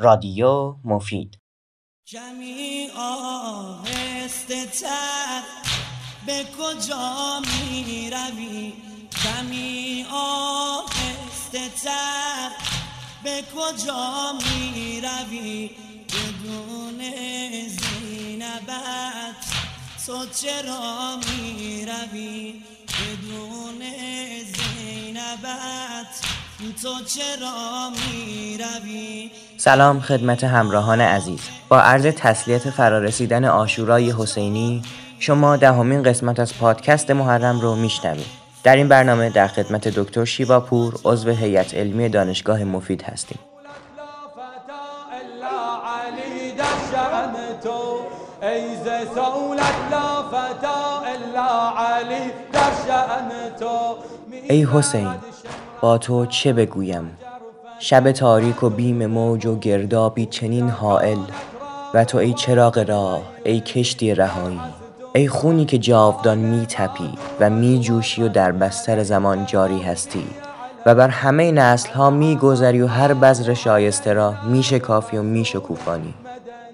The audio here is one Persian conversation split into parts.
رادیو مفید. کمی آهسته تر به کجا می روی کمی آهسته تر به کجا می روی بدون زینبت تو چرا می روی بدون زینبت سلام خدمت همراهان عزیز. با عرض تسلیت فرارسیدن آشورای حسینی شما دهمین قسمت از پادکست محرم رو میشنوید. در این برنامه در خدمت دکتر شیواپور عضو هیئت علمی دانشگاه مفید هستیم. ای حسین با تو چه بگویم؟ شب تاریک و بیم موج و گردابی چنین حائل و تو ای چراغ راه ای کشتی رهایی. ای خونی که جاودان می تپی و می جوشی و در بستر زمان جاری هستی. و بر همه نسل ها می گذری و هر بذر شایسته را می شکافی و می شکوفانی.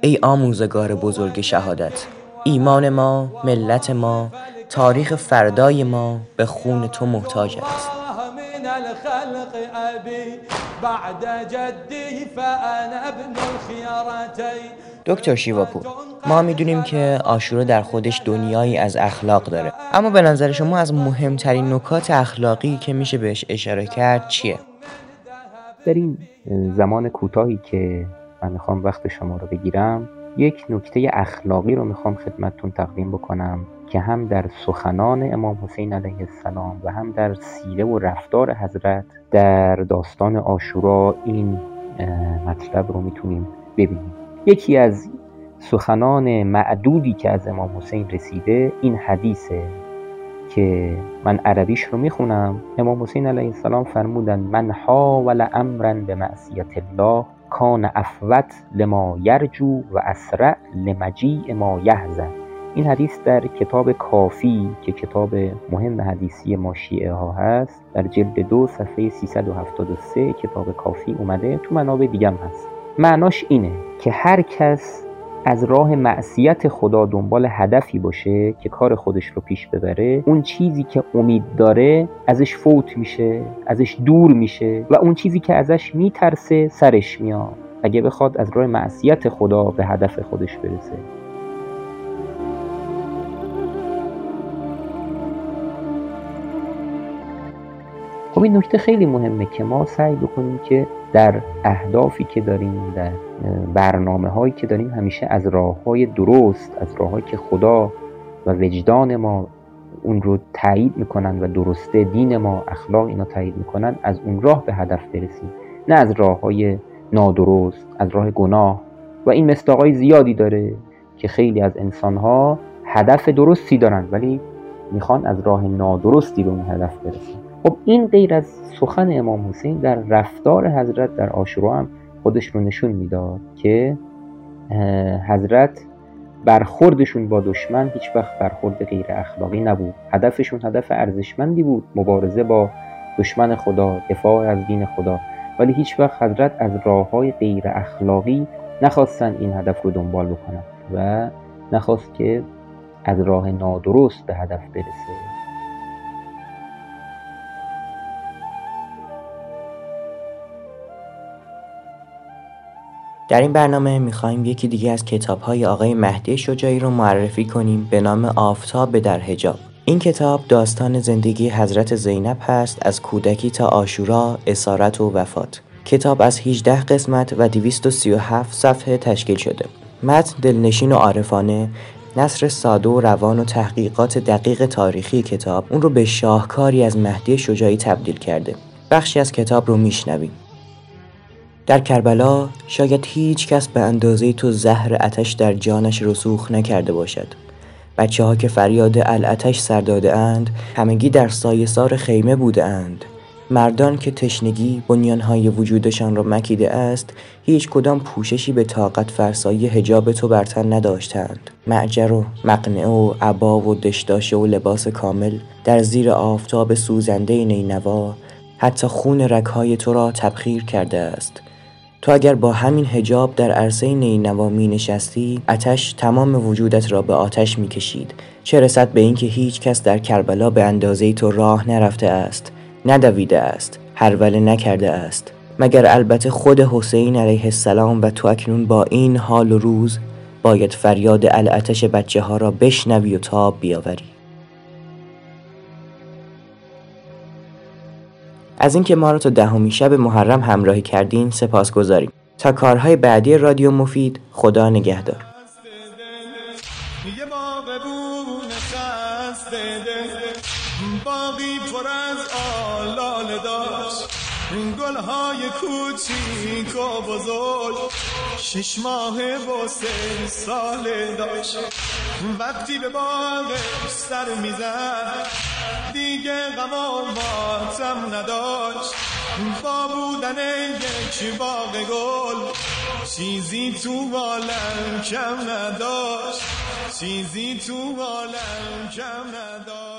ای آموزگار بزرگ شهادت ایمان ما ملت ما تاریخ فردای ما به خون تو محتاج است. الخلق أبي بعد جدي فأنا ابن الخيارتين دکتر شیواپور ما می‌دونیم که آشورا در خودش دنیایی از اخلاق داره اما به نظر شما از مهمترین نکات اخلاقی که میشه بهش اشاره کرد چیه؟ در این زمان کوتاهی که من می‌خوام وقت شما رو بگیرم یک نکته اخلاقی رو می‌خوام خدمتتون تقدیم بکنم که هم در سخنان امام حسین علیه السلام و هم در سیره و رفتار حضرت در داستان آشورا این مطلب رو می‌تونیم ببینیم. یکی از سخنان معدودی که از امام حسین رسیده این حدیثه که من عربیش رو می‌خونم. امام حسین علیه السلام فرمودن من حاول امرا به معصیت الله کان افوت لما یرجو و اسرع لمجیع ما یحزن. این حدیث در کتاب کافی که کتاب مهم حدیثی ما شیعه ها هست در جلد دو صفحه 373 کتاب کافی اومده تو منابع دیگه هم هست. معناش اینه که هر کس از راه معصیت خدا دنبال هدفی باشه که کار خودش رو پیش ببره اون چیزی که امید داره ازش فوت میشه ازش دور میشه و اون چیزی که ازش میترسه سرش میاد. اگه بخواد از راه معصیت خدا به هدف خودش برسه. خب این نکته خیلی مهمه که ما سعی بکنیم که در اهدافی که داریم در برنامه هایی که داریم همیشه از راه های درست از راه که خدا و وجدان ما اون رو تایید می‌کنن و درسته دین ما اخلاق اینا تایید می‌کنن از اون راه به هدف برسیم. نه از راه های نادرست از راه گناه. و این مستاقای زیادی داره که خیلی از انسان ها هدف درستی دارن ولی می‌خوان از راه نادرستی به اون هدف برسن. خب این غیر از سخن امام حسین در رفتار حضرت در آشورا هم خودش رو نشون می‌داد که حضرت برخوردشون با دشمن هیچ وقت برخورد غیر اخلاقی نبود. هدفشون هدف ارزشمندی بود مبارزه با دشمن خدا دفاع از دین خدا. ولی هیچ وقت حضرت از راه های غیر اخلاقی نخواستن این هدف رو دنبال بکنن و نخواست که از راه نادرست به هدف برسه. در این برنامه می‌خوایم یکی دیگه از کتابهای آقای مهدی شجاعی رو معرفی کنیم به نام آفتاب در حجاب. این کتاب داستان زندگی حضرت زینب هست از کودکی تا آشورا، اسارت و وفات. کتاب از 18 قسمت و 237 صفحه تشکیل شده. متن دلنشین و عارفانه نصر ساده و روان و تحقیقات دقیق تاریخی کتاب اون رو به شاهکاری از مهدی شجاعی تبدیل کرده. بخشی از کتاب رو میشنویم. در کربلا شاید هیچ کس به اندازه تو زهر اتش در جانش رسوخ نکرده باشد. بچه ها که فریاد الاتش سر داده اند همگی در سایه سار خیمه بوده اند. مردان که تشنگی بنیانهای وجودشان را مکیده است هیچ کدام پوششی به طاقت فرسایی هجاب تو بر تن نداشتند. معجر و مقنعه و عبا و دشداشه و لباس کامل در زیر آفتاب سوزنده نینوا حتی خون رگهای تو را تبخیر کرده است. تو اگر با همین هجاب در عرصه نینوا می نشستی اتش تمام وجودت را به آتش می کشید چه رسد به اینکه هیچ کس در کربلا به اندازه تو راه نرفته است ندویده است هروله نکرده است. مگر البته خود حسین علیه السلام و تو اکنون با این حال و روز باید فریاد الاتش بچه ها را بشنوی و تاب بیاوری؟ از اینکه ما را تا دهمین شب محرم همراهی کردین سپاس گذاریم تا کارهای بعدی رادیو مفید خدا نگهدار. باقی پر از آلال داشت. گلهای کوچیک و شش ماه و سه سال داشت. وقتی به باغش سر می‌زد دیگه غم ماتم نداشت. با بودن یک باغ گل چیزی تو عالم کم نداشت. چیزی تو عالم کم نداشت.